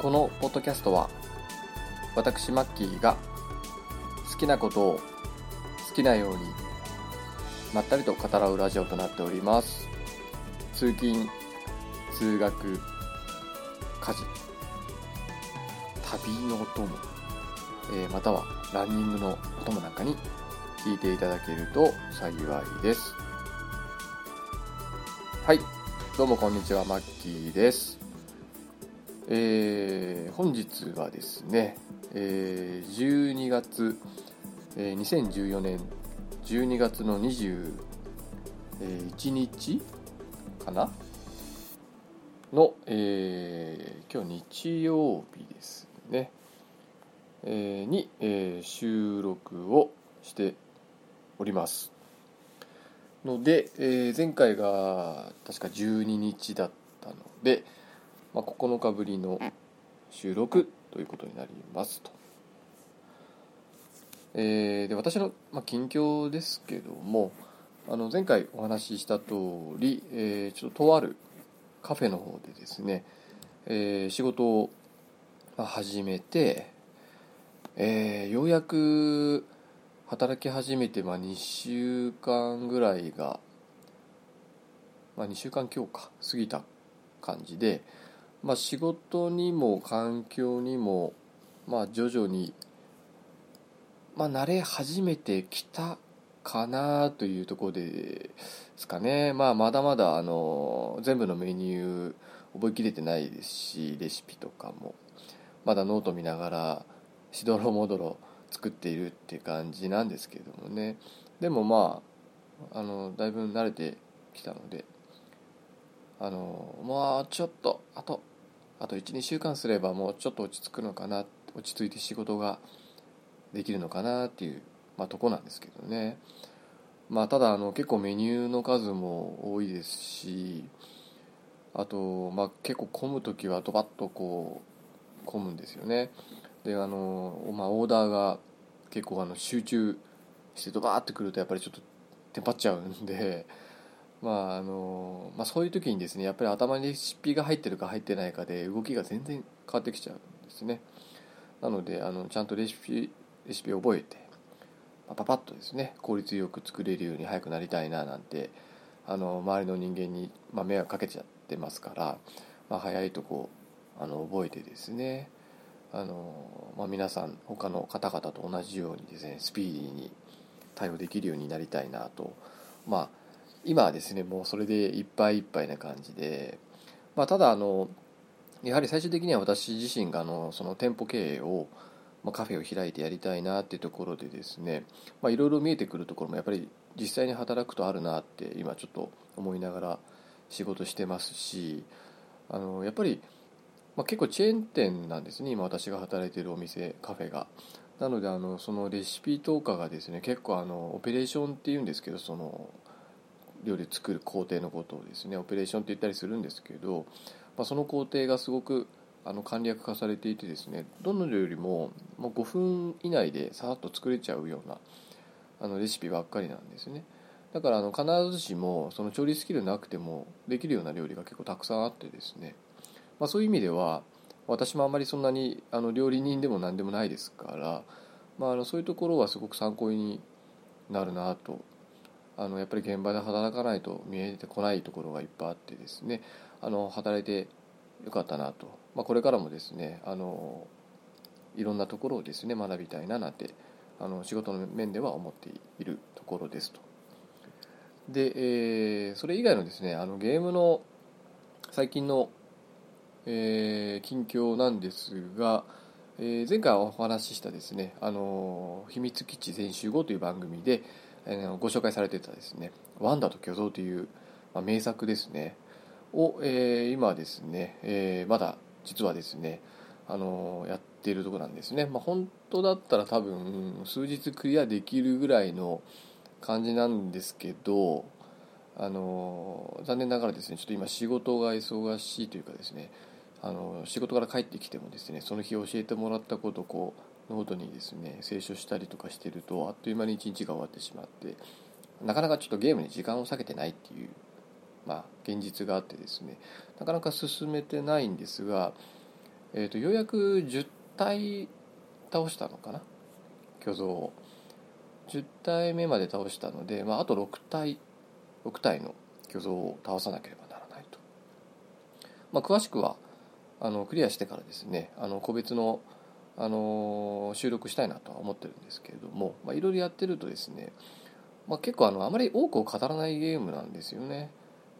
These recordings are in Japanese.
このポッドキャストは私マッキーが好きなことを好きなようにまったりと語らうラジオとなっております。通勤通学家事旅のお供、えー、またはランニングのお供なんかに聞いていただけると幸いです。はいどうもこんにちはマッキーです。えー、本日はですね、えー、12月、えー、2014年12月の21日かな？の、えー、今日日曜日ですね、えー、に、えー、収録をしております。ので、えー、前回が確か12日だったので、まあ、9日ぶりの収録ということになりますと。えー、で私の、まあ、近況ですけどもあの前回お話しした通り、えー、ちょっととあるカフェの方でですね、えー、仕事を始めて、えー、ようやく働き始めて、まあ、2週間ぐらいが、まあ、2週間強か過ぎた感じで、まあ、仕事にも環境にも、まあ、徐々に、まあ、慣れ始めてきたかなというところですかね、まあ、まだまだあの全部のメニュー覚えきれてないですしレシピとかも。まだノート見ながらしどろもどろ作っているって感じなんですけれどもね。でもまああのだいぶ慣れてきたのであのまあちょっとあとあと12週間すればもうちょっと落ち着くのかな落ち着いて仕事ができるのかなっていう、まあ、とこなんですけどね。まあただあの結構メニューの数も多いですしあと、まあ、結構混む時はドバッとこう混むんですよね。であの、まあ、オーダーが結構あの集中してドバーってくるとやっぱりちょっとテンパっちゃうんでまああのまあ、そういう時にですねやっぱり頭にレシピが入ってるか入ってないかで動きが全然変わってきちゃうんですね。なのであのちゃんとレシピレシピを覚えてパパパッとですね効率よく作れるように早くなりたいななんてあの周りの人間に、まあ、迷惑かけちゃってますから、まあ、早いとこあの覚えてですねあの、まあ、皆さん他の方々と同じようにですねスピーディーに対応できるようになりたいなとまあ今はですねもうそれでいっぱいいっぱいな感じで、まあ、ただあのやはり最終的には私自身があのその店舗経営を、まあ、カフェを開いてやりたいなっていうところでですねいろいろ見えてくるところもやっぱり実際に働くとあるなって今ちょっと思いながら仕事してますしあのやっぱり、まあ、結構チェーン店なんですね今私が働いてるお店カフェが。なのであのそのレシピとかがですね結構あのオペレーションっていうんですけどその料理作る工程のことをですねオペレーションって言ったりするんですけど、まあ、その工程がすごくあの簡略化されていてですねどの料理ももう5分以内でさっと作れちゃうようなあのレシピばっかりなんですね。だからあの必ずしもその調理スキルなくてもできるような料理が結構たくさんあってですね、まあ、そういう意味では私もあんまりそんなにあの料理人でも何でもないですから、まあ、あのそういうところはすごく参考になるなとあのやっぱり現場で働かないと見えてこないところがいっぱいあってですねあの働いてよかったなと、まあ、これからもですねあのいろんなところをですね学びたいななんてあの仕事の面では思っているところですと。で、えー、それ以外のですねあのゲームの最近の、えー、近況なんですが、えー、前回お話ししたですね「あの秘密基地全集合」という番組で、ご紹介されてたですね「ワンダと巨像」という、ま、名作ですねを、えー、今ですね、え、まだ実はですねあのやっているとこなんですね、まあ、本当だったら多分数日クリアできるぐらいの感じなんですけどあの残念ながらですねちょっと今仕事が忙しいというかですねあの仕事から帰ってきてもですねその日教えてもらったことをこうノートにですね清書したりとかしてるとあっという間に一日が終わってしまってなかなかちょっとゲームに時間を割けてないっていう、まあ、現実があってですねなかなか進めてないんですがえーと、ようやく10体倒したのかな？巨像を。10体目まで倒したので、まあ、あと6体6体の巨像を倒さなければならないと、まあ、詳しくはあのクリアしてからですねあの個別のあの収録したいなとは思ってるんですけれどもいろいろやってるとですね、まあ、結構あのあまり多くを語らないゲームなんですよね。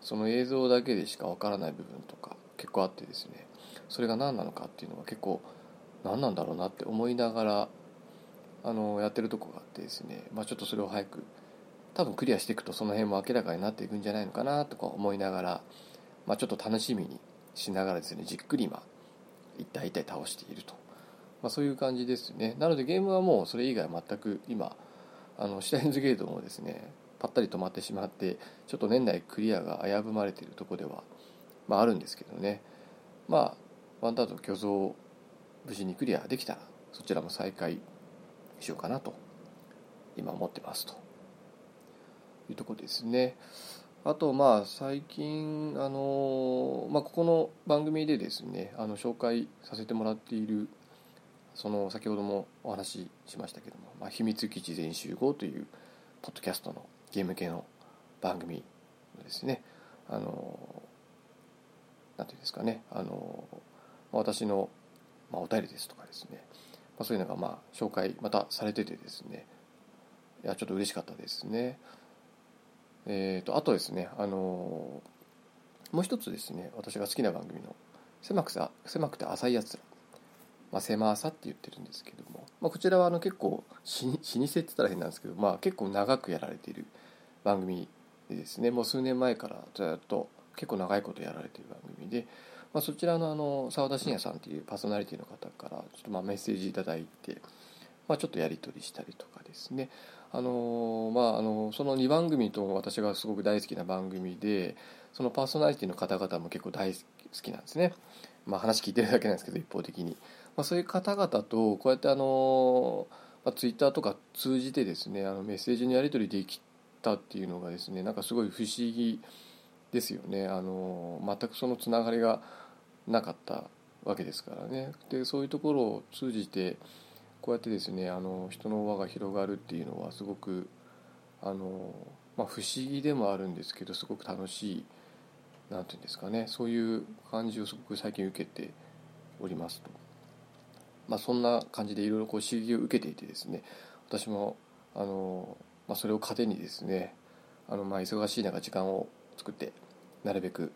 その映像だけでしかわからない部分とか結構あってですね。それが何なのかっていうのが結構何なんだろうなって思いながらあのやってるとこがあってですね、まあ、ちょっとそれを早く多分クリアしていくとその辺も明らかになっていくんじゃないのかなとか思いながら、まあ、ちょっと楽しみにしながらですねじっくり今一体一体倒していると、まあ、そういう感じですね。なのでゲームはもうそれ以外全く今あのシュタインズゲートもですねぱったり止まってしまってちょっと年内クリアが危ぶまれているところでは、まあ、あるんですけどね。まあワンダード巨像無事にクリアできたらそちらも再開しようかなと今思ってますと。いうとこですね。あとまあ最近あの、まあ、ここの番組でですねあの紹介させてもらっているその先ほどもお話ししましたけども「まあ、秘密基地全集合」というポッドキャストのゲーム系の番組のですね。あのなんていうんですかね。あの私の、まあ、お便りですとかですね、まあ、そういうのがまあ紹介またされててですね。いやちょっと嬉しかったですね。えーと、あとですねあのもう一つですね私が好きな番組の狭く狭くて浅いやつら。まあ、狭さって言ってるんですけども、まあ、こちらはあの結構 老舗って言ったら変なんですけど、まあ、結構長くやられている番組でですね。もう数年前からずっと結構長いことやられている番組で、まあ、そちらのあの澤田信也さんっていうパーソナリティの方からちょっとまあメッセージ頂いて、まあ、ちょっとやり取りしたりとかですね。あのまあ、あのその2番組と私がすごく大好きな番組でそのパーソナリティの方々も結構大好きなんですね、まあ、話聞いてるだけなんですけど一方的に、まあ、そういう方々とこうやってあの、まあ、ツイッターとか通じてですねあのメッセージのやり取りできたっていうのがですねなんかすごい不思議ですよね。あの全くそのつながりがなかったわけですからね。でそういうところを通じてこうやってですねあの人の輪が広がるっていうのはすごくあの、まあ、不思議でもあるんですけどすごく楽しい何て言うんですかね。そういう感じをすごく最近受けておりますと、まあ、そんな感じでいろいろこう刺激を受けていてですね私もあのまあ、それを糧にですねあのまあ忙しい中時間を作ってなるべく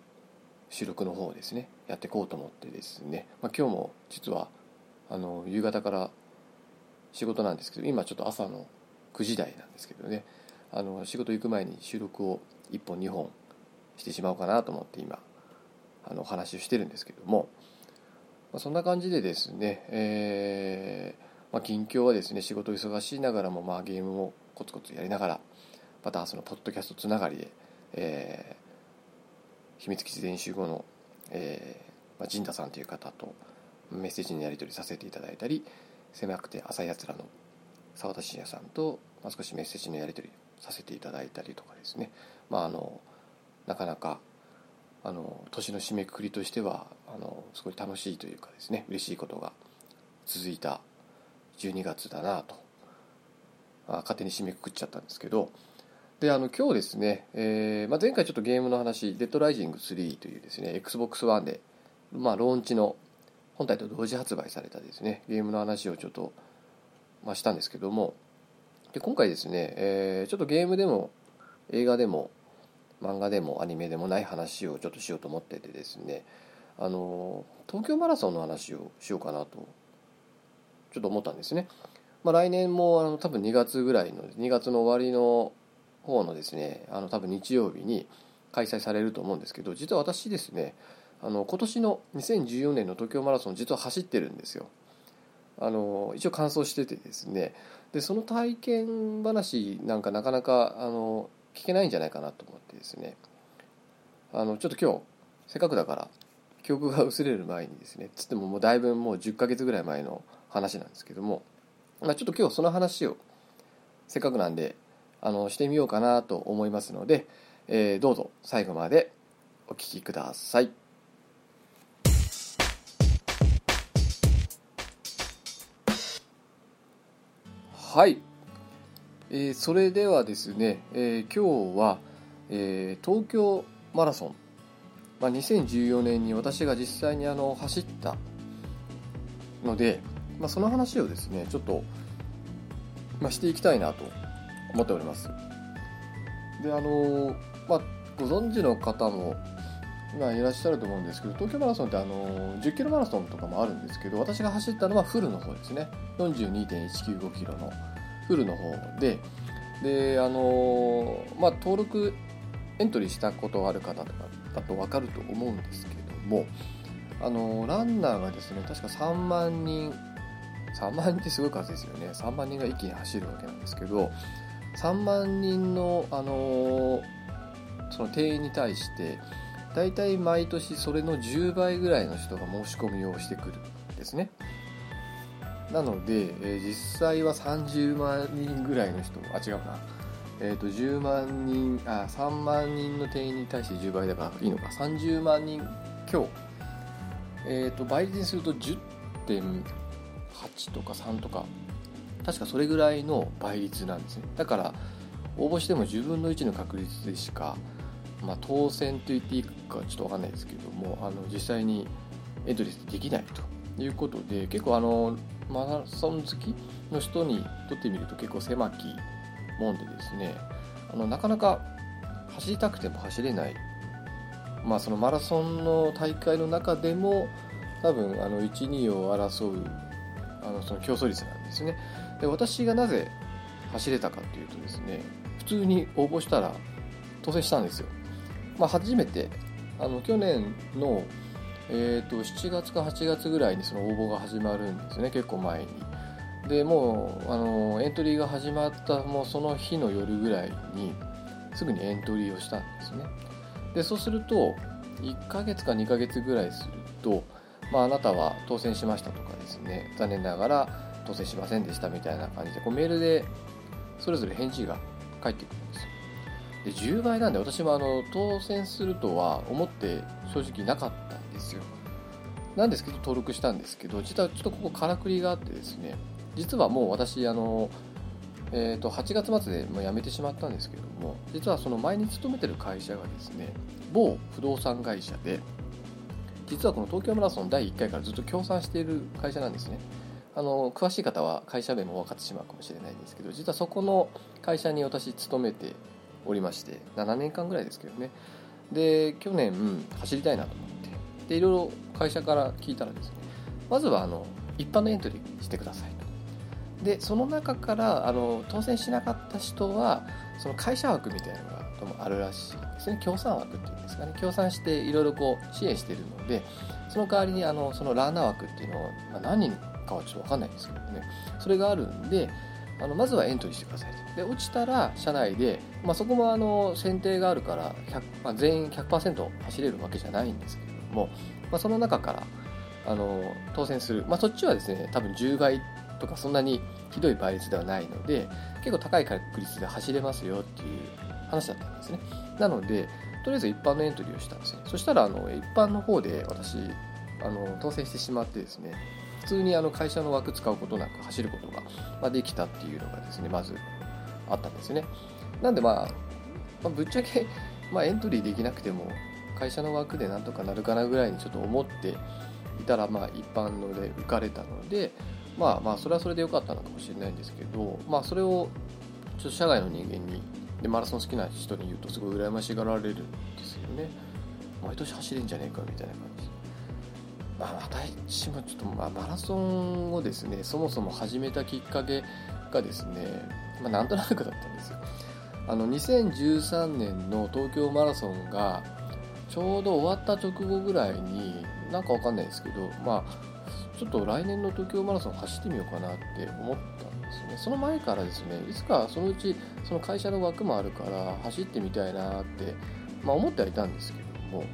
収録の方をですねやっていこうと思ってですね、まあ、今日も実はあの夕方から仕事なんですけど今ちょっと朝の9時台なんですけどねあの仕事行く前に収録を1本2本してしまおうかなと思って今あのお話をしてるんですけども、まあ、そんな感じでですね、えーまあ、近況はですね仕事忙しいながらもまあゲームもコツコツやりながらまたそのポッドキャストつながりで、えー、秘密基地練習後の、えーまあ、陣田さんという方とメッセージのやり取りさせていただいたり狭くて浅いやつらの澤田信也さんと、まあ、少しメッセージのやり取りさせていただいたりとかですね、まあ、あのなかなかあの年の締めくくりとしてはあのすごい楽しいというかですね嬉しいことが続いた12月だなと。あ勝手に締めくくっちゃったんですけど。であの今日ですね、えーまあ、前回ちょっとゲームの話「デッドライジング3」というですね XBOX1 で、まあ、ローンチの本体と同時発売されたですねゲームの話をちょっと、まあ、したんですけども。で今回ですね、えー、ちょっとゲームでも映画でも漫画でもアニメでもない話をちょっとしようと思っててですね。あの東京マラソンの話をしようかなとちょっと思ったんですね。まあ、来年もあの多分2月ぐらいの2月の終わりの方のですねあの多分日曜日に開催されると思うんですけど実は私ですねあの今年の2014年の東京マラソン実は走ってるんですよあの一応完走しててですねでその体験話なんかなかなかあの聞けないんじゃないかなと思ってですねあのちょっと今日せっかくだから記憶が薄れる前にですねつってももうだいぶもう10ヶ月ぐらい前の話なんですけども、まあ、ちょっと今日その話をせっかくなんであのしてみようかなと思いますので、えー、どうぞ最後までお聞きください。はい、えー、それではですね、えー、今日は、えー、東京マラソンまあ、2014年に私が実際にあの走ったので、まあ、その話をですねちょっと、まあ、していきたいなと思っております。であのまあご存知の方もまあいらっしゃると思うんですけど東京マラソンってあの10キロマラソンとかもあるんですけど私が走ったのはフルの方ですね。42.195キロのフルの方でであのまあ登録エントリーしたことある方とかだと分かると思うんですけどもあのランナーがですね確か3万人3万人ってすごい数ですよね。3万人が一気に走るわけなんですけど3万人のあのその定員に対して大体毎年それの10倍ぐらいの人が申し込みをしてくるんですね。なので、えー実際は30万人ぐらいの人あ違うな。えー、と10万人あ3万人の定員に対して10倍だからいいのか。30万人強、えー、と倍率にすると10.8とか3とか。確かそれぐらいの倍率なんですね。だから応募しても10分の1の確率でしか、まあ、当選と言っていいかちょっと分かんないですけどもあの実際にエントリーできないということで結構あのマラソン好きの人にとってみると結構狭きもんでですねあのなかなか走りたくても走れない、まあ、そのマラソンの大会の中でも多分あの12を争うあのその競争率なんですね。で私がなぜ走れたかというとですね普通に応募したら当選したんですよ、まあ、初めてあの去年の、えー、と7月か8月ぐらいにその応募が始まるんですね。結構前に。でもうあのエントリーが始まったもうその日の夜ぐらいにすぐにエントリーをしたんですね。でそうすると1ヶ月か2ヶ月ぐらいすると、まあ、あなたは当選しましたとかですね残念ながら当選しませんでしたみたいな感じでこうメールでそれぞれ返事が返ってくるんですよ。で10倍なんで私もあの当選するとは思って正直なかったんですよ。なんですけど登録したんですけど実はちょっとここからくりがあってですね実はもう私あの、えー、と8月末でもう辞めてしまったんですけれども実はその前に勤めてる会社がですね某不動産会社で実はこの東京マラソン第1回からずっと協賛している会社なんですね。あの詳しい方は会社名も分かってしまうかもしれないんですけど実はそこの会社に私勤めておりまして7年間ぐらいですけどね。で去年走りたいなと思ってでいろいろ会社から聞いたらですねまずはあの一般のエントリーしてください。でその中からあの当選しなかった人はその会社枠みたいなのがどうもあるらしいですね。協賛枠っていうんですかね。協賛していろいろこう支援しているのでその代わりにあのそのランナー枠っていうのを、まあ、何人かはちょっと分かんないんですけどね。それがあるんであのまずはエントリーしてくださいと。で落ちたら社内で、まあ、そこもあの選定があるから、まあ、全員100%走れるわけじゃないんですけれども、まあ、その中からあの当選する、まあ、そっちはですね多分10倍とかそんなにひどい倍率ではないので結構高い確率で走れますよっていう話だったんですね。なのでとりあえず一般のエントリーをしたんですね。そしたらあの一般の方で私あの当選してしまってですね普通にあの会社の枠使うことなく走ることがまできたっていうのがですねまずあったんですね。なんでまあ、まあ、ぶっちゃけ、まあ、エントリーできなくても会社の枠でなんとかなるかなぐらいにちょっと思っていたらまあ一般ので受かれたのでまあまあそれはそれで良かったのかもしれないんですけどまあそれをちょっと社外の人間にでマラソン好きな人に言うとすごい羨ましがられるんですよね。毎年走れんじゃねえかみたいな感じ。まあ私もちょっとまあマラソンをですねそもそも始めたきっかけがですねまあなんとなくだったんですよ。あの2013年の東京マラソンがちょうど終わった直後ぐらいになんかわかんないですけどまあちょっと来年の東京マラソン走ってみようかなって思ったんですね。その前からですねいつかそのうちその会社の枠もあるから走ってみたいなって、まあ、思ってはいたんですけれども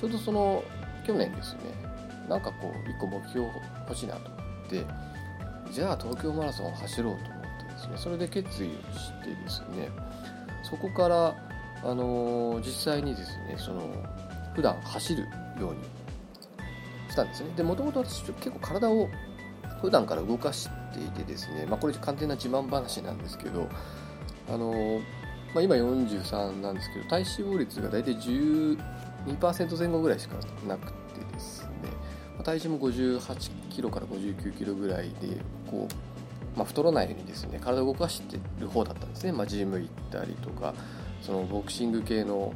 ちょうどその去年ですねなんかこう一個目標欲しいなと思ってじゃあ東京マラソンを走ろうと思ってですね。それで決意をしてですねそこからあの実際にですねその普段走るようにしたんですね。でもともと私結構体を普段から動かしていてですね、まあ、これ完全な自慢話なんですけどあの、まあ、今43なんですけど体脂肪率が大体12%前後ぐらいしかなくてですね体重も58キロから59キロぐらいでこう、まあ、太らないようにですね体を動かしてる方だったんですね、まあ、ジム行ったりとかそのボクシング系の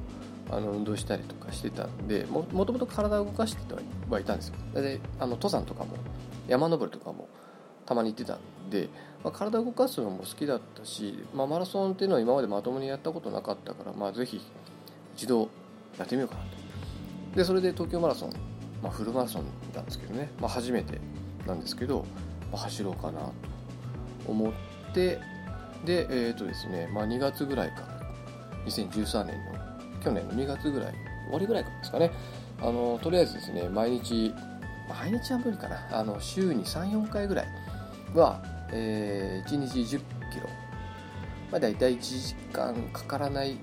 あの運動したりとかしてたんでももともと体を動かしてはいたんですよ。であの登山とかも山登りとかもたまに行ってたんで、まあ、体を動かすのも好きだったし、まあ、マラソンっていうのは今までまともにやったことなかったから、まあ、ぜひ一度やってみようかなと。でそれで東京マラソン、まあ、フルマラソンなんですけどね、まあ、初めてなんですけど、まあ、走ろうかなと思ってでえっ、ー、とですね、まあ、2月ぐらいから2013年の去年の2月ぐらい終わりぐらいからですかね。あのとりあえずですね毎日毎日は無理かな。あの週に34回ぐらいは、えー、1日1 0キロ、まあ、大体1時間かからない。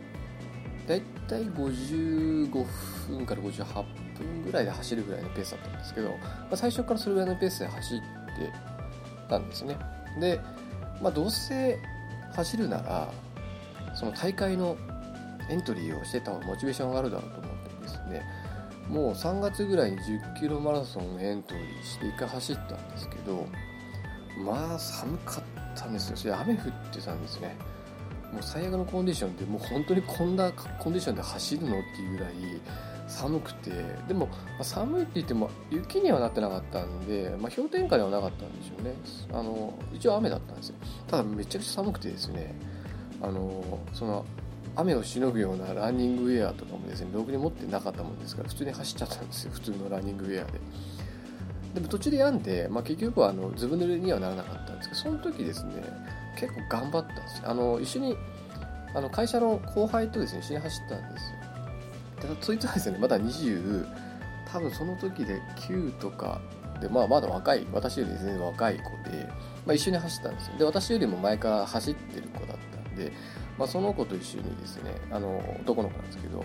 大体55分から58分ぐらいで走るぐらいのペースだったんですけど、まあ、最初からそれぐらいのペースで走ってたんですね。で、まあ、どうせ走るならその大会のエントリーをしてた方がモチベーション上がるだろうと思ってですねもう3月ぐらいに10キロマラソンエントリーして1回走ったんですけどまあ寒かったんですよ。それ雨降ってたんですね。もう最悪のコンディションでもう本当にこんなコンディションで走るのっていうぐらい寒くて。でも、まあ、寒いって言っても雪にはなってなかったんで、まあ、氷点下ではなかったんでしょうね。あの一応雨だったんですよ。ただめちゃくちゃ寒くてですねあのその雨をしのぐようなランニングウェアとかもですねろくに持ってなかったもんですから普通に走っちゃったんですよ普通のランニングウェアで。でも途中で病んで、まあ、結局はあのずぶ濡れにはならなかったんですけどその時ですね結構頑張ったんですよ。あの一緒にあの会社の後輩とですね一緒に走ったんですよ。でそいつはですねまだ20多分その時で9とかで、まあ、まだ若い私より全然若い子で、まあ、一緒に走ったんですよ。で私よりも前から走ってる子だったんでまあ、その子と一緒にですねあの男の子なんですけど、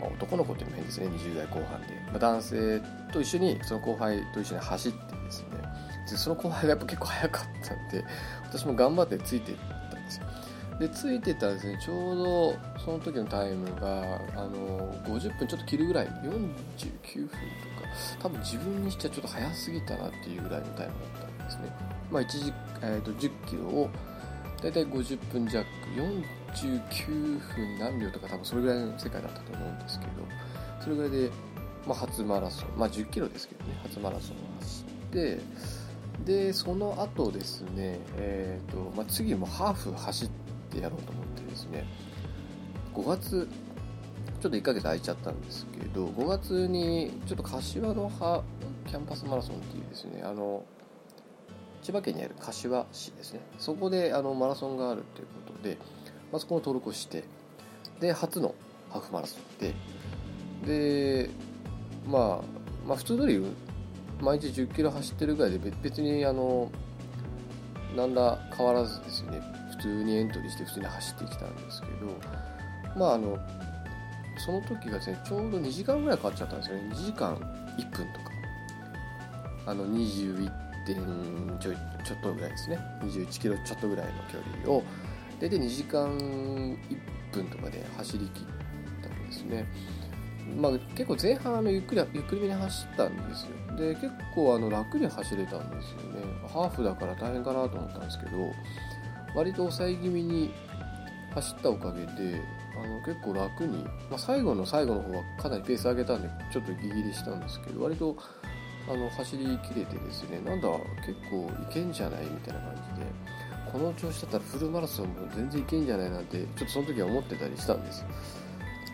まあ、男の子っていうのも変ですね20代後半で、まあ、男性と一緒にその後輩と一緒に走ってですねでその後輩がやっぱ結構速かったんで私も頑張ってついていったんですよ。でついてたらですねちょうどその時のタイムがあの50分ちょっと切るぐらい49分とか多分自分にしてはちょっと早すぎたなっていうぐらいのタイムだったんですね。まあ1時、えー、と10キロを大体50分弱49分何秒とか多分それぐらいの世界だったと思うんですけどそれぐらいで、まあ、初マラソンまあ1 0キロですけどね初マラソンを走ってでその後ですね、えーとまあ、次もハーフ走ってやろうと思ってですね5月ちょっと1ヶ月空いちゃったんですけど5月にちょっと柏の葉キャンパスマラソンっていうですねあの千葉県にある柏市ですね。そこであのマラソンがあるということで、まあ、そこの登録をしてで初のハーフマラソンでで、まあ、まあ普通通り毎日1 0キロ走ってるぐらいで別にあの何ら変わらずですね。普通にエントリーして普通に走ってきたんですけどまああのその時がですねちょうど2時間ぐらいかかっちゃったんですよね。2時間1分とか。あの21点ちょちょっとぐらいですね。21キロちょっとぐらいの距離を。大体2時間1分とかで走りきったんですね。まあ、結構前半あのゆっくりゆっくりめに走ったんですよ。で結構あの楽に走れたんですよね。ハーフだから大変かなと思ったんですけど割と抑え気味に走ったおかげであの結構楽に、まあ、最後の最後の方はかなりペース上げたんでちょっとギリギリしたんですけど割とあの走りきれてですねなんだ結構いけんじゃないみたいな感じでこの調子だったらフルマラソンも全然いけんじゃないなんてちょっとその時は思ってたりしたんです。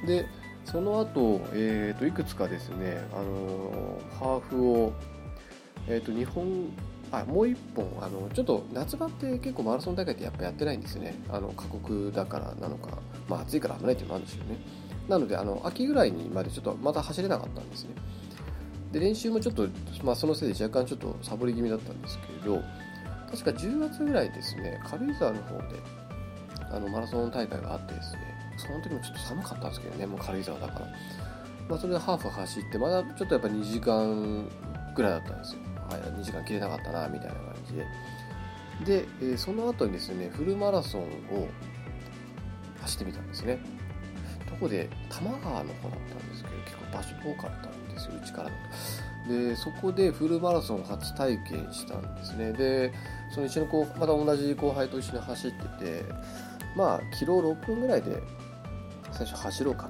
でその後、えーと、いくつかですね、あのハーフを、えーと、日本あもう1本あのちょっと夏場って結構マラソン大会ってやっぱやってないんですね。あの過酷だからなのか、まあ、暑いから危ないっていうのもあるんですよね。なのであの秋ぐらいにまでちょっとまた走れなかったんですね。で練習もちょっと、まあ、そのせいで若干ちょっとサボり気味だったんですけど確か10月ぐらいですね軽井沢の方であのマラソン大会があってですねその時もちょっと寒かったんですけどねもう軽井沢だから、まあ、それでハーフ走ってまだちょっとやっぱ2時間ぐらいだったんですよ。2時間切れなかったなみたいな感じで。で、えー、その後にですねフルマラソンを走ってみたんですね。どこで多摩川の方だったんですけど結構場所遠かったんで。すようちからでそこでフルマラソンを初体験したんですね。でその一緒の子また同じ後輩と一緒に走っててまあキロ6分ぐらいで最初走ろうか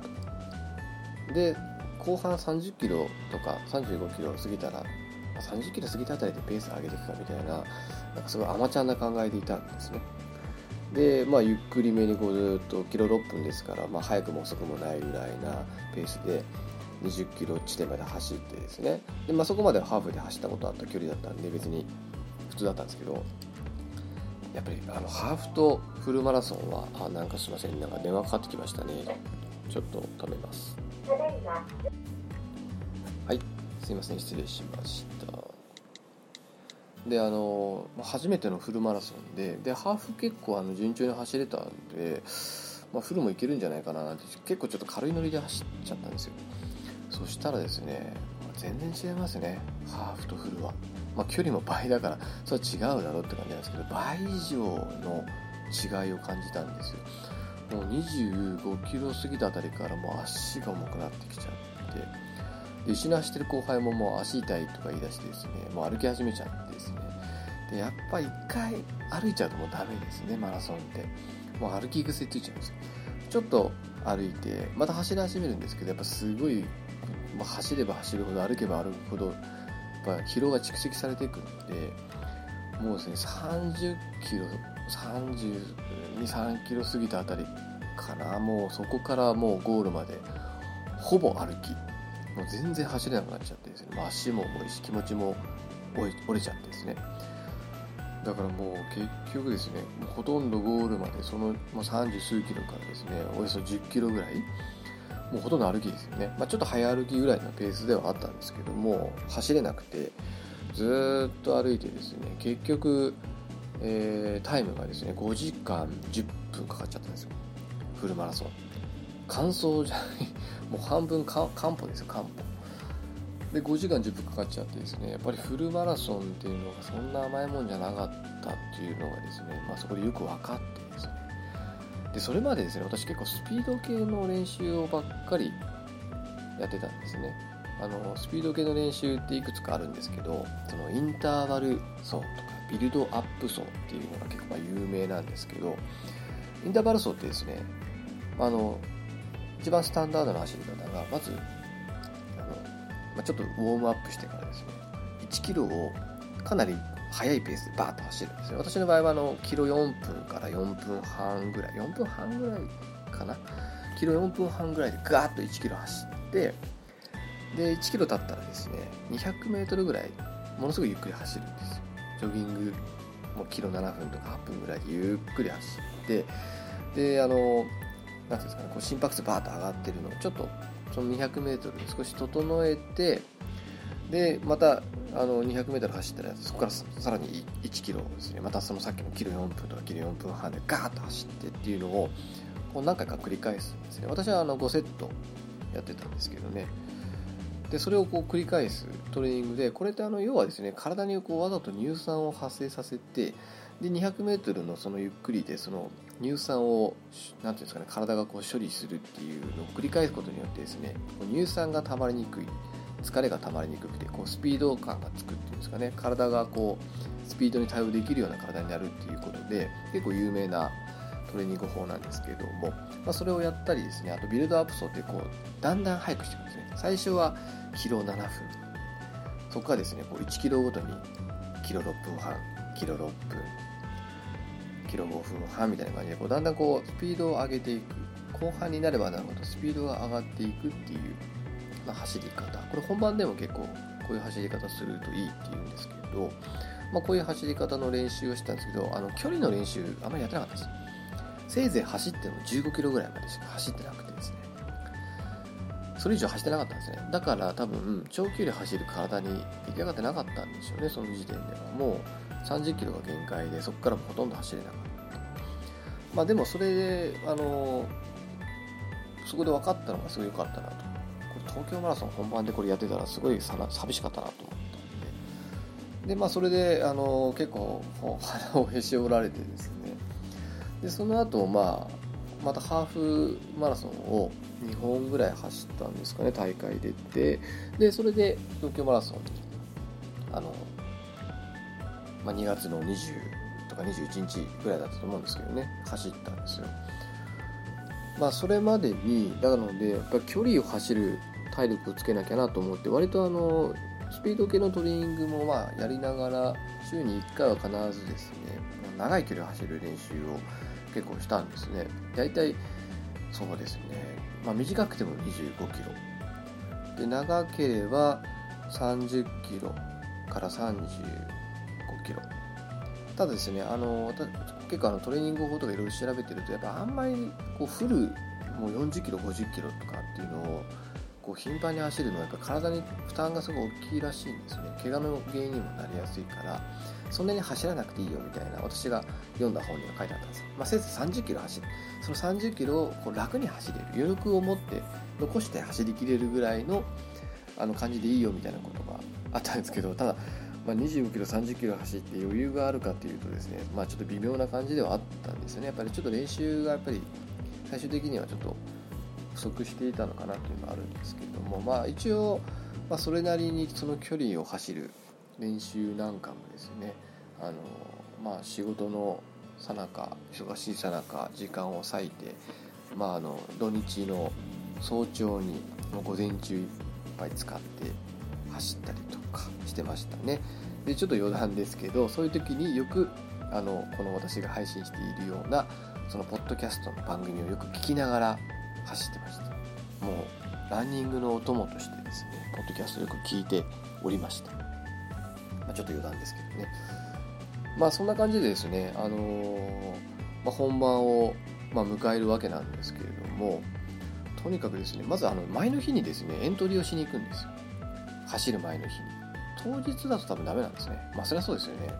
と。で後半30キロとか35キロ過ぎたら30キロ過ぎたあたりでペース上げていくかみたいななんかすごいアマチュアな考えでいたんですね。でまあゆっくりめにこうずっとキロ6分ですから、まあ、早くも遅くもないぐらいなペースで20キロ地点まで走ってですね。で、まあ、そこまでハーフで走ったことあった距離だったんで別に普通だったんですけどやっぱりあのハーフとフルマラソンはあなんかすいませんなんか電話かかってきましたね。ちょっと止めます。はい。すいません失礼しました。であの初めてのフルマラソンででハーフ結構あの順調に走れたんで、まあ、フルもいけるんじゃないかななんて結構ちょっと軽いノリで走っちゃったんですよ。そしたらですね全然違いますね。ハーフとフルは、まあ、距離も倍だからそれは違うだろうって感じなんですけど倍以上の違いを感じたんですよ。もう25キロ過ぎたあたりからもう足が重くなってきちゃってで一緒に走ってる後輩ももう足痛いとか言い出してですねもう歩き始めちゃってですね。でやっぱ一回歩いちゃうともうダメですねマラソンって。もう歩き癖ついちゃうんですよ。ちょっと歩いてまた走り始めるんですけどやっぱすごいまあ、走れば走るほど歩けば歩くほどやっぱ疲労が蓄積されていくのでもうですね30キロ323キロ過ぎたあたりかな。もうそこからもうゴールまでほぼ歩きもう全然走れなくなっちゃってですね、ま、足も重いし気持ちも折れちゃってですね。だからもう結局ですねほとんどゴールまでその、ま、30数キロからですねおよそ10キロぐらいもうほとんど歩きですよね、まあ、ちょっと早歩きぐらいのペースではあったんですけども走れなくてずっと歩いてですね結局、えー、タイムがですね5時間10分かかっちゃったんですよ。フルマラソン。完走じゃない。もう半分か漢歩ですよ漢歩で5時間10分かかっちゃってですねやっぱりフルマラソンっていうのがそんな甘いもんじゃなかったっていうのがですね、まあ、そこでよく分かってでそれまでですね私結構スピード系の練習をばっかりやってたんですね。あのスピード系の練習っていくつかあるんですけどそのインターバル走とかビルドアップ走っていうのが結構ま有名なんですけどインターバル走ってですねあの一番スタンダードな走り方がまずあの、まあ、ちょっとウォームアップしてからですね1キロをかなり速いペースでバーッと走るんですね私の場合はあのキロ4分から4分半ぐらい4分半ぐらいかな。キロ4分半ぐらいでガーッと1キロ走ってで1キロ経ったらですね200メートルぐらいものすごいゆっくり走るんですよ。ジョギングもうキロ7分とか8分ぐらいでゆっくり走ってであの何ていうんですかねこう心拍数バーッと上がってるのをちょっとその 200m で少し整えてでまたあの 200m 走ったらそこからさらに1キロですね。またそのさっきのキロ4分とかキロ4分半でガーッと走ってっていうのをこう何回か繰り返すんですね。私はあの5セットやってたんですけどね。でそれをこう繰り返すトレーニングでこれってあの要はですね体にこうわざと乳酸を発生させてで 200m のそのゆっくりでその乳酸を何ていうんですかね体がこう処理するっていうのを繰り返すことによってですね乳酸が溜まりにくい。疲れが溜まりにくくてこうスピード感がつくっていうんですかね。体がこうスピードに対応できるような体になるっていうことで結構有名なトレーニング法なんですけれども、まあ、それをやったりですねあとビルドアップ走ってこうだんだん速くしていくんですね。最初はキロ7分。そこからですねこう1キロごとにキロ6分半キロ6分キロ5分半みたいな感じでこうだんだんこうスピードを上げていく。後半になればなるほどスピードが上がっていくっていうまあ、走り方。これ本番でも結構こういう走り方するといいっていうんですけど、まあ、こういう走り方の練習をしたんですけどあの距離の練習あんまりやってなかったです。せいぜい走っても15キロぐらいまでしか走ってなくてですね。それ以上走ってなかったんですね。だから多分長距離走る体に出来上がってなかったんでしょうねその時点では。もう30キロが限界でそこからもほとんど走れなかった。まあでもそれであのそこで分かったのがすごい良かったなと。東京マラソン本番でこれやってたらすごい寂しかったなと思ったんで。でまあそれであの結構腹をへし折られてですね。でその後まあまたハーフマラソンを2本ぐらい走ったんですかね大会出て。でそれで東京マラソンにあの、まあ、2月の20とか21日ぐらいだったと思うんですけどね走ったんですよ。まあそれまでにだのでやっぱ距離を走る体力をつけなきゃなと思って割とあのスピード系のトレーニングもまあやりながら週に1回は必ずですね長い距離を走る練習を結構したんですね。大体そうですね、まあ、短くても2 5キロ。で長ければ30キロから35キロ。ただですねあの結構あのトレーニング法とかいろいろ調べてるとやっぱあんまりこうフルもう40キロ50キロとかっていうのをこう頻繁に走るのはやっぱ体に負担がすごい大きいらしいんですね。怪我の原因にもなりやすいからそんなに走らなくていいよみたいな私が読んだ本には書いてあったんです、まあ、せいぜい30キロ走る。その30キロをこう楽に走れる。余力を持って残して走りきれるぐらいのあの感じでいいよみたいなことがあったんですけどただ、まあ、25キロ30キロ走って余裕があるかっていうとですね、まあ、ちょっと微妙な感じではあったんですよね。やっぱりちょっと練習がやっぱり最終的にはちょっと不足していたのかなっていうのがあるんですけどもまあ一応、まあ、それなりにその距離を走る練習なんかもですねあの、まあ、仕事のさなか忙しいさなか時間を割いて、まあ、あの土日の早朝に午前中いっぱい使って走ったりとかしてましたね。でちょっと余談ですけどそういう時によくあのこの私が配信しているようなそのポッドキャストの番組をよく聞きながら走ってましたもうランニングのお供としてですねポッドキャストよく聞いておりましたまあ、ちょっと余談ですけどね。まあそんな感じでですね、あのー、まあ、本番を、ま、迎えるわけなんですけれども、とにかくですね、まずあの前の日にですね、エントリーをしに行くんですよ。走る前の日に。当日だと多分ダメなんですね。まあそりゃそうですよね。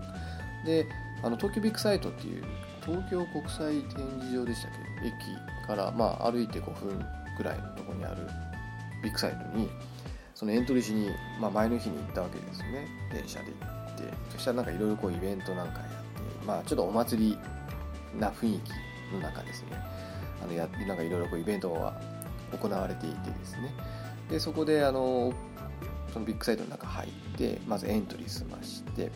で、あの東京ビッグサイトっていう東京国際展示場でしたっけ？駅からまあ歩いて5分ぐらいのところにあるビッグサイトにそのエントリーしに、まあ、前の日に行ったわけですね。電車で行ってそしたらなんかいろいろこうイベントなんかやってまあちょっとお祭りな雰囲気の中ですね。あのやなんかいろいろこうイベントが行われていてですね。でそこであのそのビッグサイトの中入ってまずエントリー済まして。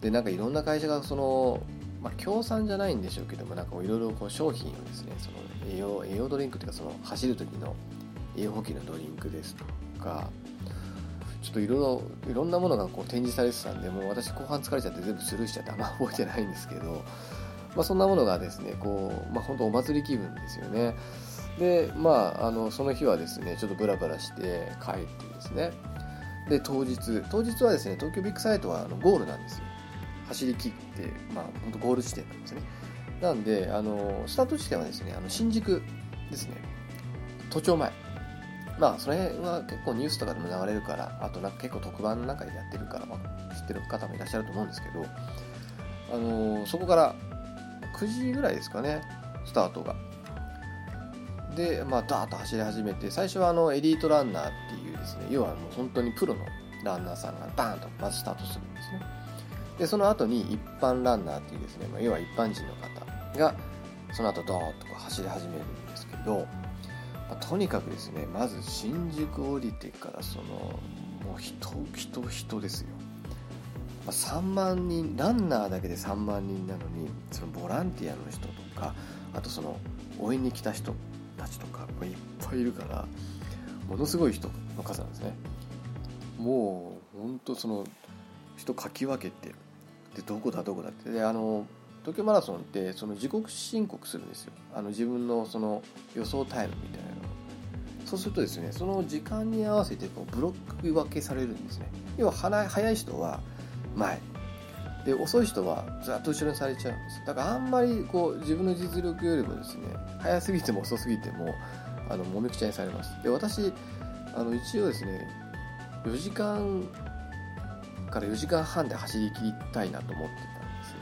でなんかいろんな会社がそのまあ、協賛じゃないんでしょうけどもなんかいろいろ商品をですねその栄養栄養ドリンクというかその走る時の栄養補給のドリンクですとかちょっといろいろいろんなものがこう展示されてたんでもう私後半疲れちゃって全部スルーしちゃってあんま覚えてないんですけど、まあ、そんなものがですねこう、まあ、本当お祭り気分ですよね。でまああのその日はですねちょっとブラブラして帰ってですね。で当日。当日はですね東京ビッグサイトはあのゴールなんですよ。走り切ってまあ本当ゴール地点なんですね。なんであのスタート地点はですねあの新宿ですね。都庁前。まあそれは結構ニュースとかでも流れるからあとなんか結構特番なんかでやってるから、まあ、知ってる方もいらっしゃると思うんですけど、あの、そこから9時ぐらいですかねスタートが。でまあダーッと走り始めて最初はあのエリートランナーっていうですね要はもう本当にプロのランナーさんがバーンとまずスタートする。でその後に一般ランナーっていうですね、まあ、要は一般人の方がその後ドーッとこう走り始めるんですけどまあ、とにかくですねまず新宿降りてからそのもう人人人ですよ、まあ、3万人ランナーだけで3万人なのにそのボランティアの人とかあとその応援に来た人たちとかいっぱいいるからものすごい人の数なんですね。もう本当その人かき分けてでどこだどこだって。であの東京マラソンってその自国申告するんですよ。あの自分のその予想タイムみたいなの。そうするとですねその時間に合わせてこうブロック分けされるんですね。要は早い人は前。で遅い人はずっと後ろにされちゃうんです。だからあんまりこう自分の実力よりもですね早すぎても遅すぎてもあのもみくちゃにされます。で私あの一応ですね4時間から4時間半で走り切りたいなと思ってたんですよ。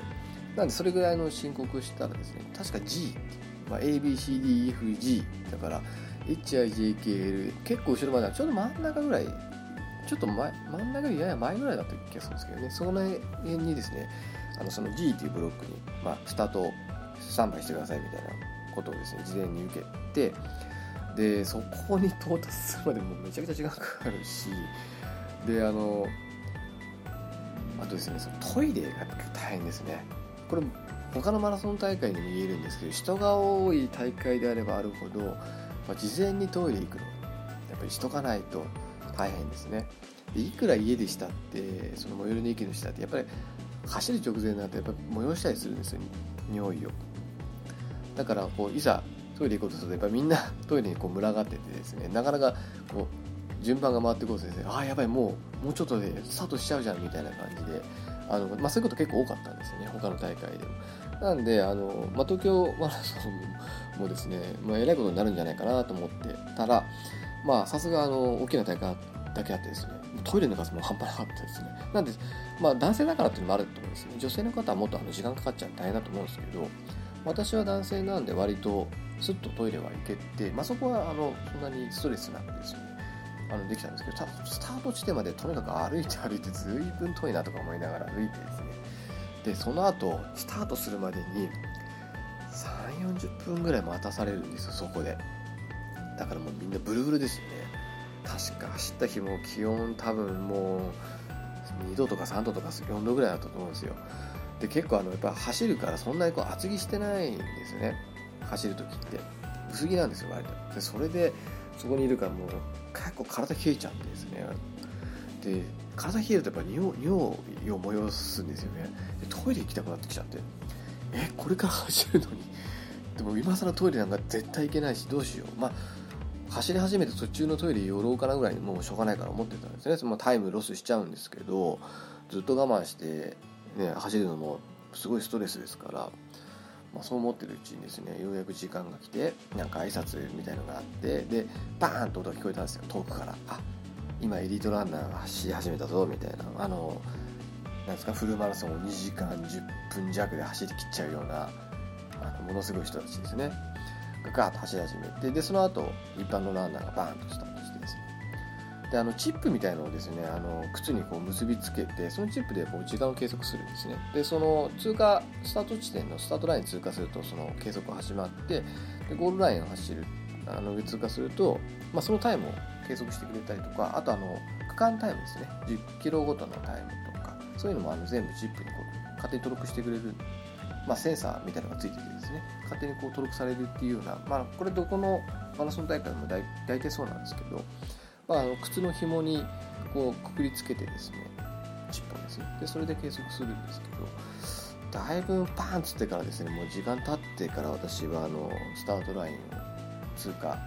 なんでそれぐらいの申告したらですね確か G、まあ、ABCDEFG だから HIJKL 結構後ろまではちょうど真ん中ぐらいちちょっと前真ん中よりやや前ぐらいだった気がするんですけどね。その辺にですねあのその G というブロックに、まあ、スタートスタンバイしてくださいみたいなことをですね事前に受けてでそこに到達するまでもめちゃくちゃ時間かかるしであのあとですねそのトイレが大変ですね。これ他のマラソン大会にも言えるんですけど人が多い大会であればあるほど、まあ、事前にトイレ行くのやっぱりしとかないと大変ですね。でいくら家でしたってその最寄りの駅の下ってやっぱり走る直前になってやっぱ催したりするんですよ匂いを。だからこういざトイレ行こうとするとやっぱみんなトイレにこう群がっててですねなかなかこう順番が回ってこうとですねああやばいもうもうちょっとでスタートしちゃうじゃんみたいな感じで。あの、まあ、そういうこと結構多かったんですよね他の大会でも。なんであの、まあ、東京マラソンもですね、まあ、えらいことになるんじゃないかなと思ってたらまあさすがあの大きな大会だけあってですねトイレの数も半端なかったですね。なんで、まあ、男性だからっていうのもあると思うんですね女性の方はもっとあの時間かかっちゃう大変だと思うんですけど私は男性なんで割とスッとトイレは行けて、まあ、そこはあのそんなにストレスなくですよね。あのできたんですけどたスタート地点までとにかく歩いて歩いてずいぶん遠いなとか思いながら歩いてですね。でその後スタートするまでに3 4 0分ぐらい待たされるんですよそこで。だからもうみんなブルブルですよね。確か走った日も気温多分もう2度とか3度とか4度ぐらいだったと思うんですよ。で結構あのやっぱ走るからそんなにこう厚着してないんですよね。走る時って。薄着なんですよ割と。でそれでそこにいるからもう結構体冷えちゃってですね。で体冷えるとやっぱ尿尿を催すんですよね。でトイレ行きたくなってきちゃって。えこれから走るのに。でも今更トイレなんか絶対行けないしどうしよう。まあ走り始めて途中のトイレ寄ろうかなぐらいにもうしょうがないから思ってたんですね。そのタイムロスしちゃうんですけどずっと我慢して、ね、走るのもすごいストレスですから、まあ、そう思ってるうちにですねようやく時間が来てなんか挨拶みたいのがあってでバーンと音が聞こえたんですよ遠くから。あ今エリートランナーが走り始めたぞみたいな。あのなんですかフルマラソンを2時間10分弱で走りきっちゃうようなあのものすごい人たちですね。がガーッと走り始めてでその後一般のランナーがバーンとスタートしてですねであのチップみたいのをですねあの靴にこう結びつけてそのチップでこう時間を計測するんですね。でその通過スタート地点のスタートライン通過するとその計測が始まってでゴールラインを走るあの通過すると、まあ、そのタイムを計測してくれたりとかあとあの区間タイムですね。10キロごとのタイムとかそういうのもあの全部チップにこう勝手に登録してくれるまあ、センサーみたいなのがついててですね勝手にこう登録されるっていうような、まあ、これどこのマラソン大会も大大体そうなんですけど、まあ、あの靴の紐にこうくくりつけてですねチップをですね。でそれで計測するんですけどだいぶパーンつってからですねもう時間経ってから私はあのスタートラインを通過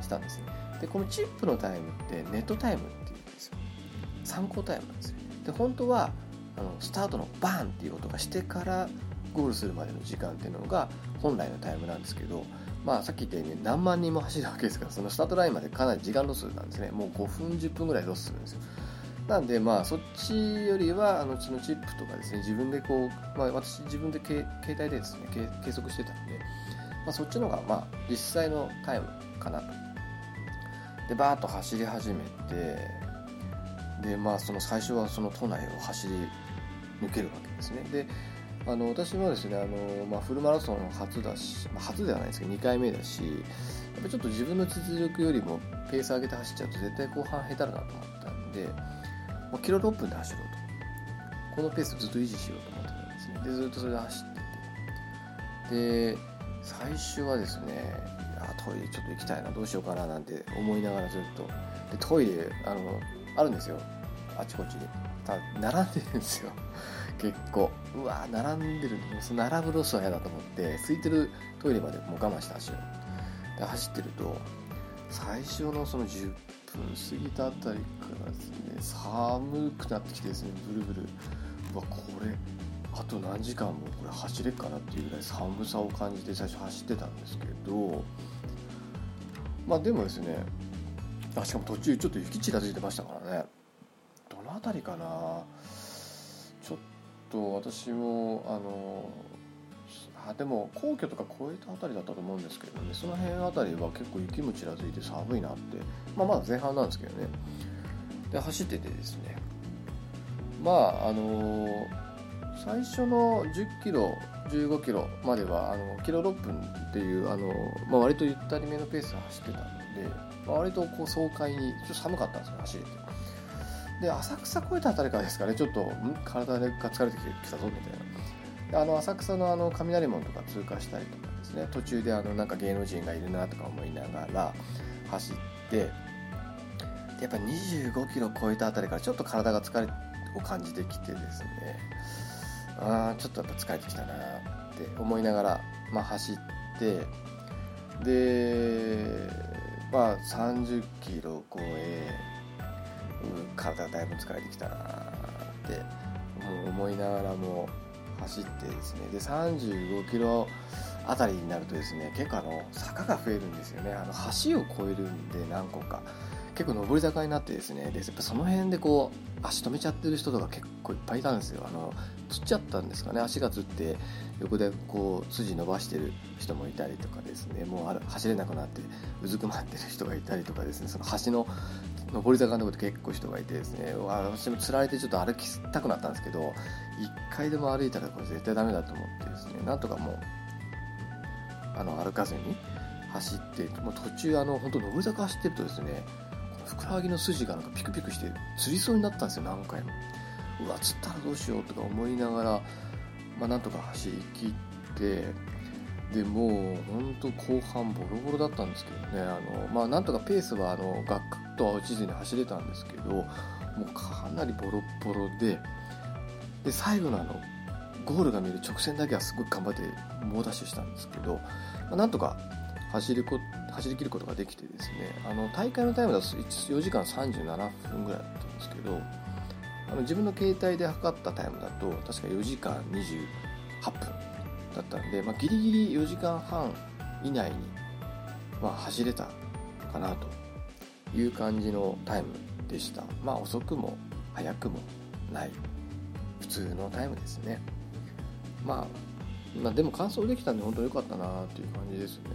したんですね。でこのチップのタイムってネットタイムっていうんですよ。参考タイムなんですよ。で本当はあのスタートのバーンっていう音がしてからゴールするまでの時間っていうのが本来のタイムなんですけど、まあ、さっき言ったように何万人も走るわけですからそのスタートラインまでかなり時間ロスなんですね。もう5分10分ぐらいロスするんですよ。なんでまあそっちよりはあのそのチップとかですね自分でこう、まあ、私自分で携帯でですね計測してたんで、まあ、そっちの方がまあ実際のタイムかなと。でバーッと走り始めてでまあその最初はその都内を走り抜けるわけですね。であの私もですねあの、まあ、フルマラソン初だし、まあ、初ではないですけど2回目だしやっぱちょっと自分の実力よりもペース上げて走っちゃうと絶対後半下手だなと思ったんで、まあ、キロ6分で走ろうと。このペースずっと維持しようと思ってたんですね。でずっとそれで走ってて。で最初はですねあトイレちょっと行きたいなどうしようかななんて思いながらずっと。でトイレあのあるんですよ。あちこちにた並んでるんですよ。結構うわ並んでるその並ぶロスは嫌だと思って空いてるトイレまでもう我慢して走ろうで走ってると最初のその10分過ぎたあたりからですね寒くなってきてですねブルブル。うわこれあと何時間もこれ走れっかなっていうぐらい寒さを感じて最初走ってたんですけどまあでもですねあしかも途中ちょっと雪ちらついてましたからね。どの辺りかな。と私もあのあでも皇居とか越えた辺りだったと思うんですけどね。その辺辺りは結構雪もちらついて寒いなって、まあ、まだ前半なんですけどね。で走っててですね。まああの最初の10キロ15キロまではあのキロ6分っていうあの、まあ、割とゆったりめのペースで走ってたので、まあ、割とこう爽快にちょっと寒かったんですよ走れて。で浅草越えたあたりからですかねちょっとん？体が疲れてきたぞみたいな。あの浅草のあの雷門とか通過したりとかですね。途中であのなんか芸能人がいるなとか思いながら走ってやっぱ25キロ超えたあたりからちょっと体が疲れを感じてきてですね。あちょっとやっぱ疲れてきたなって思いながら、まあ、走ってでまあ30キロ超え体だいぶ疲れてきたなって思いながらも走ってですね。で35キロあたりになるとですね結構あの坂が増えるんですよね。あの橋を越えるんで何個か。結構上り坂になってですね。でやっぱその辺でこう足止めちゃってる人とか結構いっぱいいたんですよ。あのつっちゃったんですかね。足がつって横でこう筋伸ばしてる人もいたりとかですね。もう走れなくなってうずくまってる人がいたりとかですね。その橋の上り坂のところで結構人がいてですね私もつられてちょっと歩きたくなったんですけど1回でも歩いたらこれ絶対ダメだと思ってですねなんとかもうあの歩かずに走ってもう途中あの本当上り坂走ってるとですねふくらはぎの筋がなんかピクピクしてつりそうになったんですよ何回も。うわつったらどうしようとか思いながら、まあ、なんとか走り切ってでもう本当後半ボロボロだったんですけどねあの、まあ、なんとかペースはあのガクッとは落ちずに走れたんですけどもうかなりボロボロでで最後のあのゴールが見える直線だけはすごい頑張って猛ダッシュしたんですけど、まあ、なんとか走りこ走り切ることができてですねあの大会のタイムだと4時間37分ぐらいだったんですけどあの自分の携帯で測ったタイムだと確か4時間28分だったんで、まあ、ギリギリ4時間半以内に、まあ、走れたかなと。いう感じのタイムでしたまあ遅くも速くもない普通のタイムですねまあまあ、でも完走できたんで本当良かったなっていう感じですね。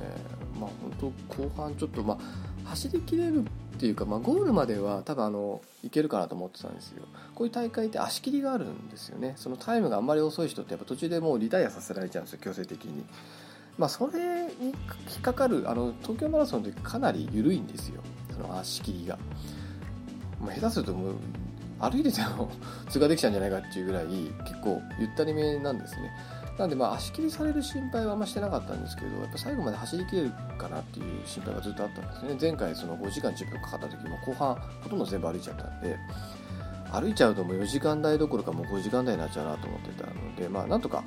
まあ本当後半ちょっとまあ走りきれるっていうか、まあ、ゴールまでは多分あのいけるかなと思ってたんですよ。こういう大会って足切りがあるんですよね。そのタイムがあんまり遅い人ってやっぱ途中でもうリタイアさせられちゃうんですよ強制的に。まあそれに引っかかるあの東京マラソンってかなり緩いんですよ。その足切りが。まあ、下手するともう歩いてても 通過できちゃうんじゃないかっていうぐらい結構ゆったりめなんですね。なんでまあ足切りされる心配はあんましてなかったんですけどやっぱ最後まで走りきれるかなっていう心配がずっとあったんですね前回その5時間10分かかった時も後半ほとんど全部歩いちゃったんで歩いちゃうともう4時間台どころかもう5時間台になっちゃうなと思ってたのでまあなんとか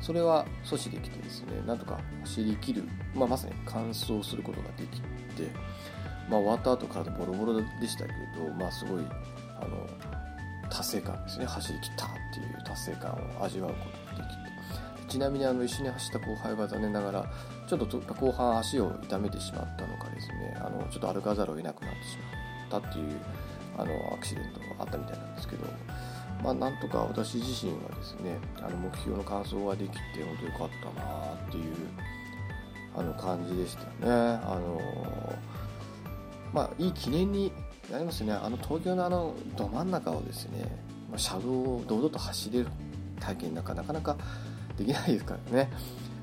それは阻止できてですねなんとか走りきる、まあ、まさに完走することができて、まあ、終わった後体ボロボロでしたけどまあすごいあの達成感ですね。走りきったっていう達成感を味わうことができて。ちなみにあの一緒に走った後輩は残念ながらちょっと後半足を痛めてしまったのかですね。あのちょっと歩かざるを得なくなってしまったっていうあのアクシデントがあったみたいなんですけど、まあ、なんとか私自身はですねあの目標の完走ができて本当良かったなっていうあの感じでしたね。あのまあ、いい記念になりますよね。あの東京のあのど真ん中をですねま車道を堂々と走れる体験なんかなかなかできないですからね。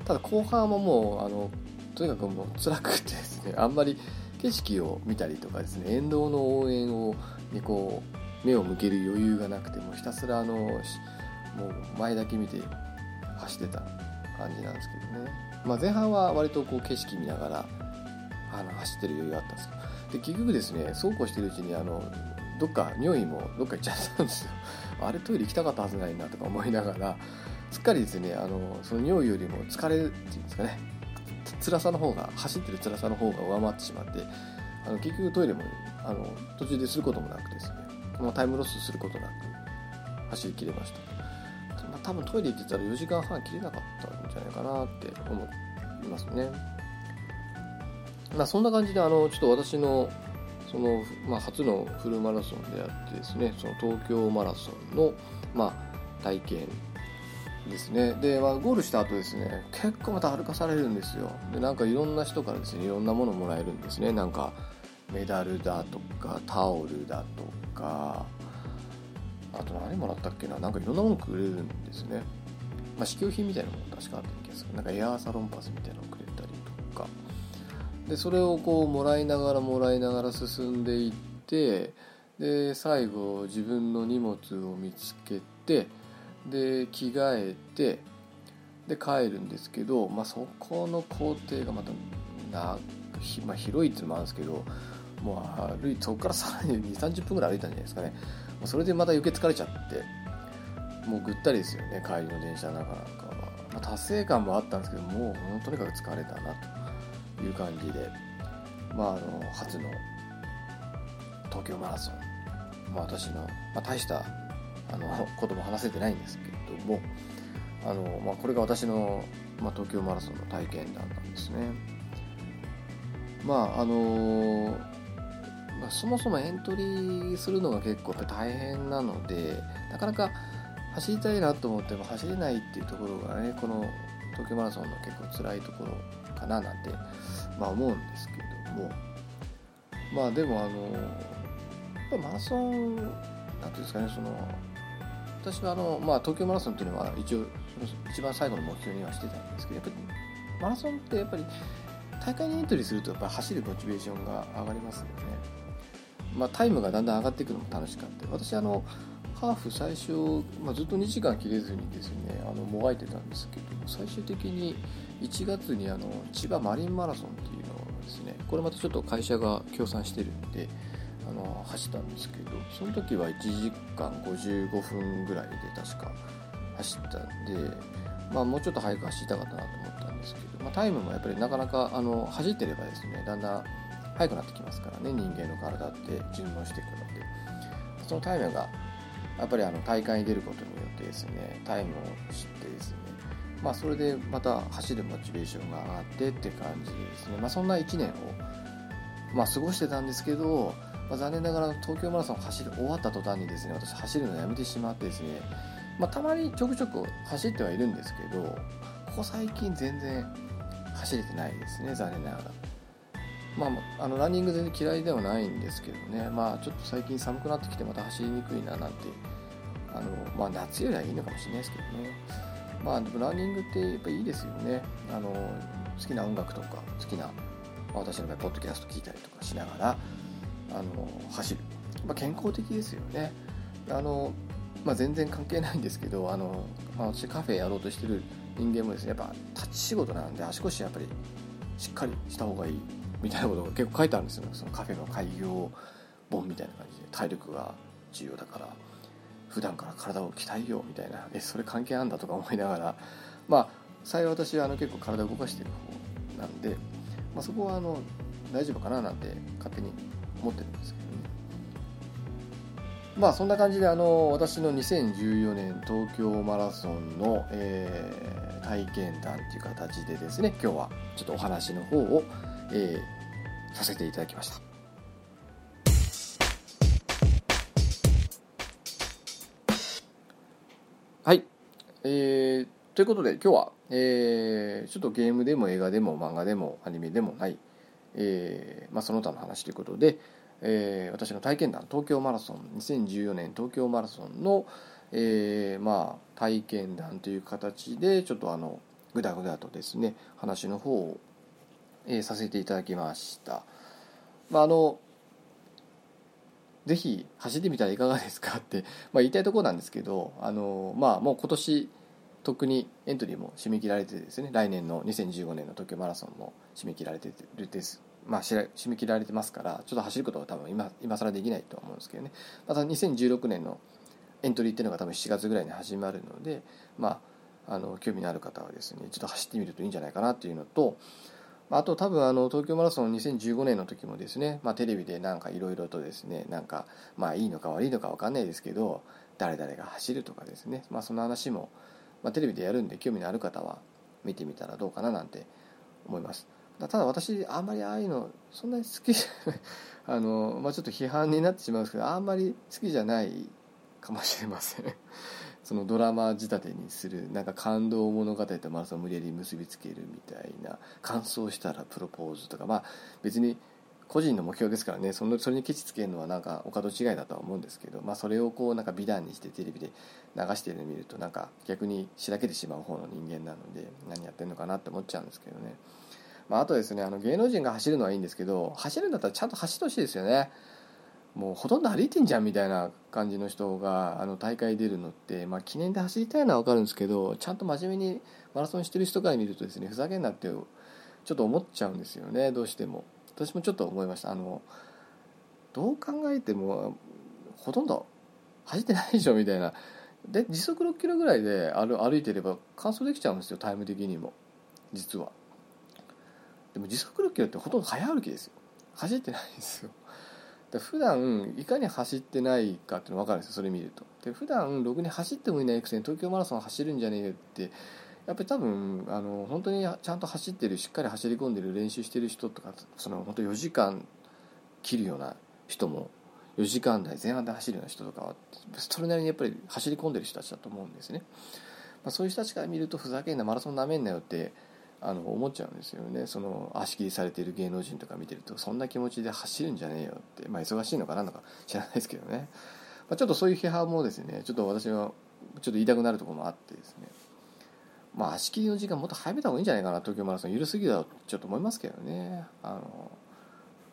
ただ後半ももうあのとにかくもう辛くてですねあんまり景色を見たりとかですね沿道の応援をにこう目を向ける余裕がなくてもひたすらあのもう前だけ見て走ってた感じなんですけどね、まあ、前半は割とこう景色見ながらあの走ってる余裕があったんですよで結局ですねそうこうしてるうちにあのどっか尿意もどっか行っちゃったんですよ。あれトイレ行きたかったはずないなとか思いながらすっかりですねあのその尿意よりも疲れっていうんですかね辛さの方が走ってる辛さの方が上回ってしまってあの結局トイレもあの途中ですることもなくですね、まあ、タイムロスすることなく走りきれました、まあ、多分トイレ行ってたら4時間半切れなかったんじゃないかなって思いますね。まあそんな感じであのちょっと私のその、まあ、初のフルマラソンであってですねその東京マラソンの、まあ、体験ですね。で、まあ、ゴールした後ですね結構また歩かされるんですよ。でなんかいろんな人からですねいろんなものもらえるんですね。なんかメダルだとかタオルだとかあと何もらったっけな？なんかいろんなものくれるんですね、まあ、試供品みたいなもの確かあった気がする。なんかエアーサロンパスみたいなのをくれたりとかでそれをこうもらいながらもらいながら進んでいってで最後自分の荷物を見つけてで着替えてで帰るんですけど、まあ、そこの工程がまたな、まあ、広いっていうのもあるんですけどもう歩いそこからさらに2 3 0分ぐらい歩いたんじゃないですかね。それでまた余計疲れちゃってもうぐったりですよね。帰りの電車の中なんかは、まあ、達成感もあったんですけどもうとにかく疲れたなと。いう感じでまああの初の東京マラソン、まあ、私の、まあ、大したあのことも話せてないんですけれどもあの、まあ、これが私の、まあ、東京マラソンの体験談なんですね。まああのまあ、そもそもエントリーするのが結構やっぱ大変なのでなかなか走りたいなと思っても走れないっていうところがねこの東京マラソンの結構辛いところかななんて、まあ、思うんですけども。まあでもあのやっぱマラソンなんていうんですかねその私はあの、まあ、東京マラソンっていうのは一応一番最後の目標にはしてたんですけどやっぱりマラソンってやっぱり大会にエントリーするとやっぱ走るモチベーションが上がりますよね、まあ、タイムがだんだん上がっていくのも楽しかった。私あのハーフ最初、まあ、ずっと2時間切れずにですねあのもがいてたんですけど最終的に1月にあの千葉マリンマラソンっていうのをですねこれまたちょっと会社が協賛してるんであの走ったんですけどその時は1時間55分ぐらいで確か走ったんで、まあ、もうちょっと早く走りたかったなと思ったんですけど、まあ、タイムもやっぱりなかなかあの走ってればですねだんだん速くなってきますからね人間の体って順応していくので。そのタイムがやっぱりあの大会に出ることによってですねタイムを知ってですねまあそれでまた走るモチベーションが上がってって感じですね。まあそんな1年をまあ過ごしてたんですけど、まあ、残念ながら東京マラソン走る終わった途端にですね私走るのやめてしまってですね。まあたまにちょくちょく走ってはいるんですけどここ最近全然走れてないですね残念ながら。まあ、あのランニング全然嫌いではないんですけどね、まあ、ちょっと最近寒くなってきてまた走りにくいななんてあの、まあ、夏よりはいいのかもしれないですけどね、まあ、でもランニングってやっぱいいですよね。あの好きな音楽とか好きな、まあ、私の場合ポッドキャスト聞いたりとかしながらあの走る、まあ、健康的ですよね。あの、まあ、全然関係ないんですけどあの、まあ、私カフェやろうとしてる人間もですねやっぱ立ち仕事なんで足腰やっぱりしっかりした方がいい。みたいなことが結構書いてあるんですよ。そのカフェの開業本みたいな感じで。体力が重要だから。普段から体を鍛えようみたいなえそれ関係あんだとか思いながらまあ幸い私はあの結構体を動かしてる方なんで、まあ、そこはあの大丈夫かななんて勝手に思ってるんですけどねまあそんな感じであの私の2014年東京マラソンの、えー、体験談という形でですね今日はちょっとお話の方をえー、させていただきました。えー、ということで今日は、えー、ちょっとゲームでも映画でも漫画でもアニメでもない、えーまあ、その他の話ということで、えー、私の体験談東京マラソン2014年東京マラソンの、えーまあ、体験談という形でちょっとあのぐだぐだとですね話の方をえー、させていただきました。まあ、あのぜひ走ってみたらいかがですかって、ま、言いたいところなんですけどあの、まあ、もう今年とっくにエントリーも締め切られてですね来年の2015年の東京マラソンも締め切られてるです、まあ、締め切られてますからちょっと走ることは多分今今更できないとは思うんですけどね。また2016年のエントリーっていうのが多分7月ぐらいに始まるので、まあ、あの興味のある方はですねちょっと走ってみるといいんじゃないかなっていうのとあと多分あの東京マラソン2015年の時もですね、まあ、テレビでなんかいろいろとですねなんかまあいいのか悪いのか分かんないですけど誰々が走るとかですね、まあ、その話も、まあ、テレビでやるんで興味のある方は見てみたらどうかななんて思います。ただ私あんまりああいうのそんなに好き あの、まあ、ちょっと批判になってしまうんですけどあんまり好きじゃないかもしれません。そのドラマ仕立てにするなんか感動物語とマラソンを無理やり結びつけるみたいな完走したらプロポーズとかまあ別に個人の目標ですからねそのそれにケチつけるのはなんかお門違いだとは思うんですけど、まあ、それをこうなんか美談にしてテレビで流してるのを見るとなんか逆にしらけてしまう方の人間なので何やってんのかなって思っちゃうんですけどね、まあ、あとですねあの芸能人が走るのはいいんですけど走るんだったらちゃんと走ってほしいですよね。もうほとんど歩いてんじゃんみたいな感じの人があの大会出るのって、まあ、記念で走りたいのは分かるんですけどちゃんと真面目にマラソンしてる人から見るとですねふざけんなってちょっと思っちゃうんですよね。どうしても。私もちょっと思いました。あのどう考えてもほとんど走ってないでしょみたいな。で時速6キロぐらいで歩歩いてれば完走できちゃうんですよタイム的にも。実は。でも時速6キロってほとんど早歩きですよ。走ってないんですよ。で普段いかに走ってないかっていうの分かるんですよそれ見ると。で普段ろくに走ってもいないくせに東京マラソン走るんじゃねえよってやっぱり多分あの本当にちゃんと走ってるしっかり走り込んでる練習してる人とかその本当4時間切るような人も4時間台前半で走るような人とかはそれなりにやっぱり走り込んでる人たちだと思うんですね、まあ、そういう人たちから見るとふざけんなマラソンなめんなよってあの思っちゃうんですよね。その足切りされている芸能人とか見てるとそんな気持ちで走るんじゃねえよって。まあ忙しいのかなんのか知らないですけどね、まあ、ちょっとそういう批判もですねちょっと私はちょっと言いたくなるところもあってですね。まあ、足切りの時間もっと早めた方がいいんじゃないかな。東京マラソン緩すぎだとちょっと思いますけどね。あの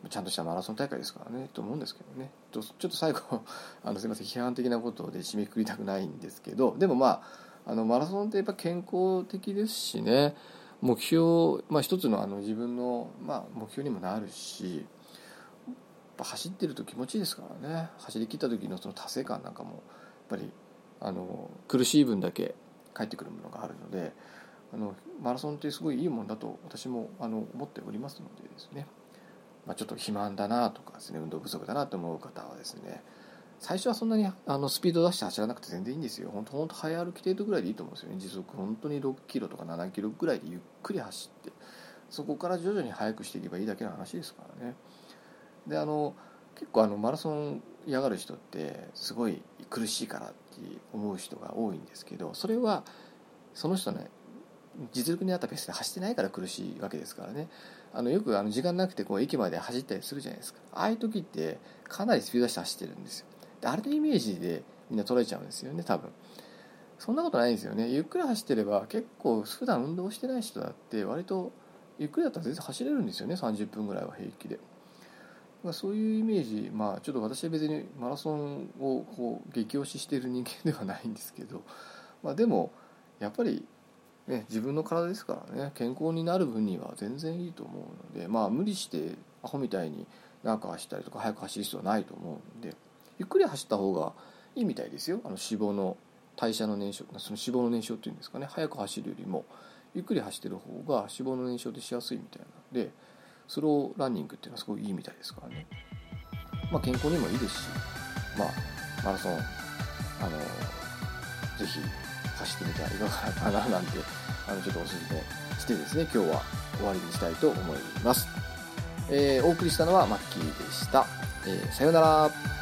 ちゃんとしたマラソン大会ですからね。と思うんですけどね。ちょっと最後 あのすみません批判的なことで締めくくりたくないんですけど。でもまああのマラソンってやっぱ健康的ですしね。目標、まあ、一つのあの自分の、まあ、目標にもなるし走ってると気持ちいいですからね。走り切った時のその達成感なんかもやっぱりあの苦しい分だけ。返ってくるものがあるのであのマラソンってすごいいいもんだと私もあの思っておりますのでですね、まあ、ちょっと肥満だなとかですね運動不足だなと思う方はですね最初はそんなにあのスピード出して走らなくて全然いいんですよ。本当本当早歩き程度ぐらいでいいと思うんですよね。時速本当に6キロとか7キロぐらいでゆっくり走って。そこから徐々に速くしていけばいいだけの話ですからね。であの結構あのマラソン嫌がる人ってすごい苦しいからって思う人が多いんですけどそれはその人ね実力に合ったペースで走ってないから苦しいわけですからね。あのよくあの時間なくてこう駅まで走ったりするじゃないですか。ああいう時ってかなりスピード出して走ってるんですよ。あれのイメージでみんな捉えちゃうんですよね多分。そんなことないんですよね。ゆっくり走ってれば結構普段運動してない人だって割とゆっくりだったら全然走れるんですよね。30分ぐらいは平気で。まあ、そういうイメージ、まあ、ちょっと私は別にマラソンをこう激推ししている人間ではないんですけど、まあ、でもやっぱり、ね、自分の体ですからね健康になる分には全然いいと思うので、まあ、無理してアホみたいに長く走ったりとか速く走る必要はないと思うんで。ゆっくり走った方がいいみたいですよ。あの脂肪の代謝の燃焼その脂肪の燃焼っていうんですかね。速く走るよりもゆっくり走ってる方が脂肪の燃焼ってしやすいみたいなんで。スローランニングっていうのはすごいいいみたいですからね、まあ、健康にもいいですし、まあ、マラソンあのぜひ走ってみてはいかがかな なんてあのちょっとおすすめしてですね今日は終わりにしたいと思います、えー、お送りしたのはマッキーでした、えー、さようなら。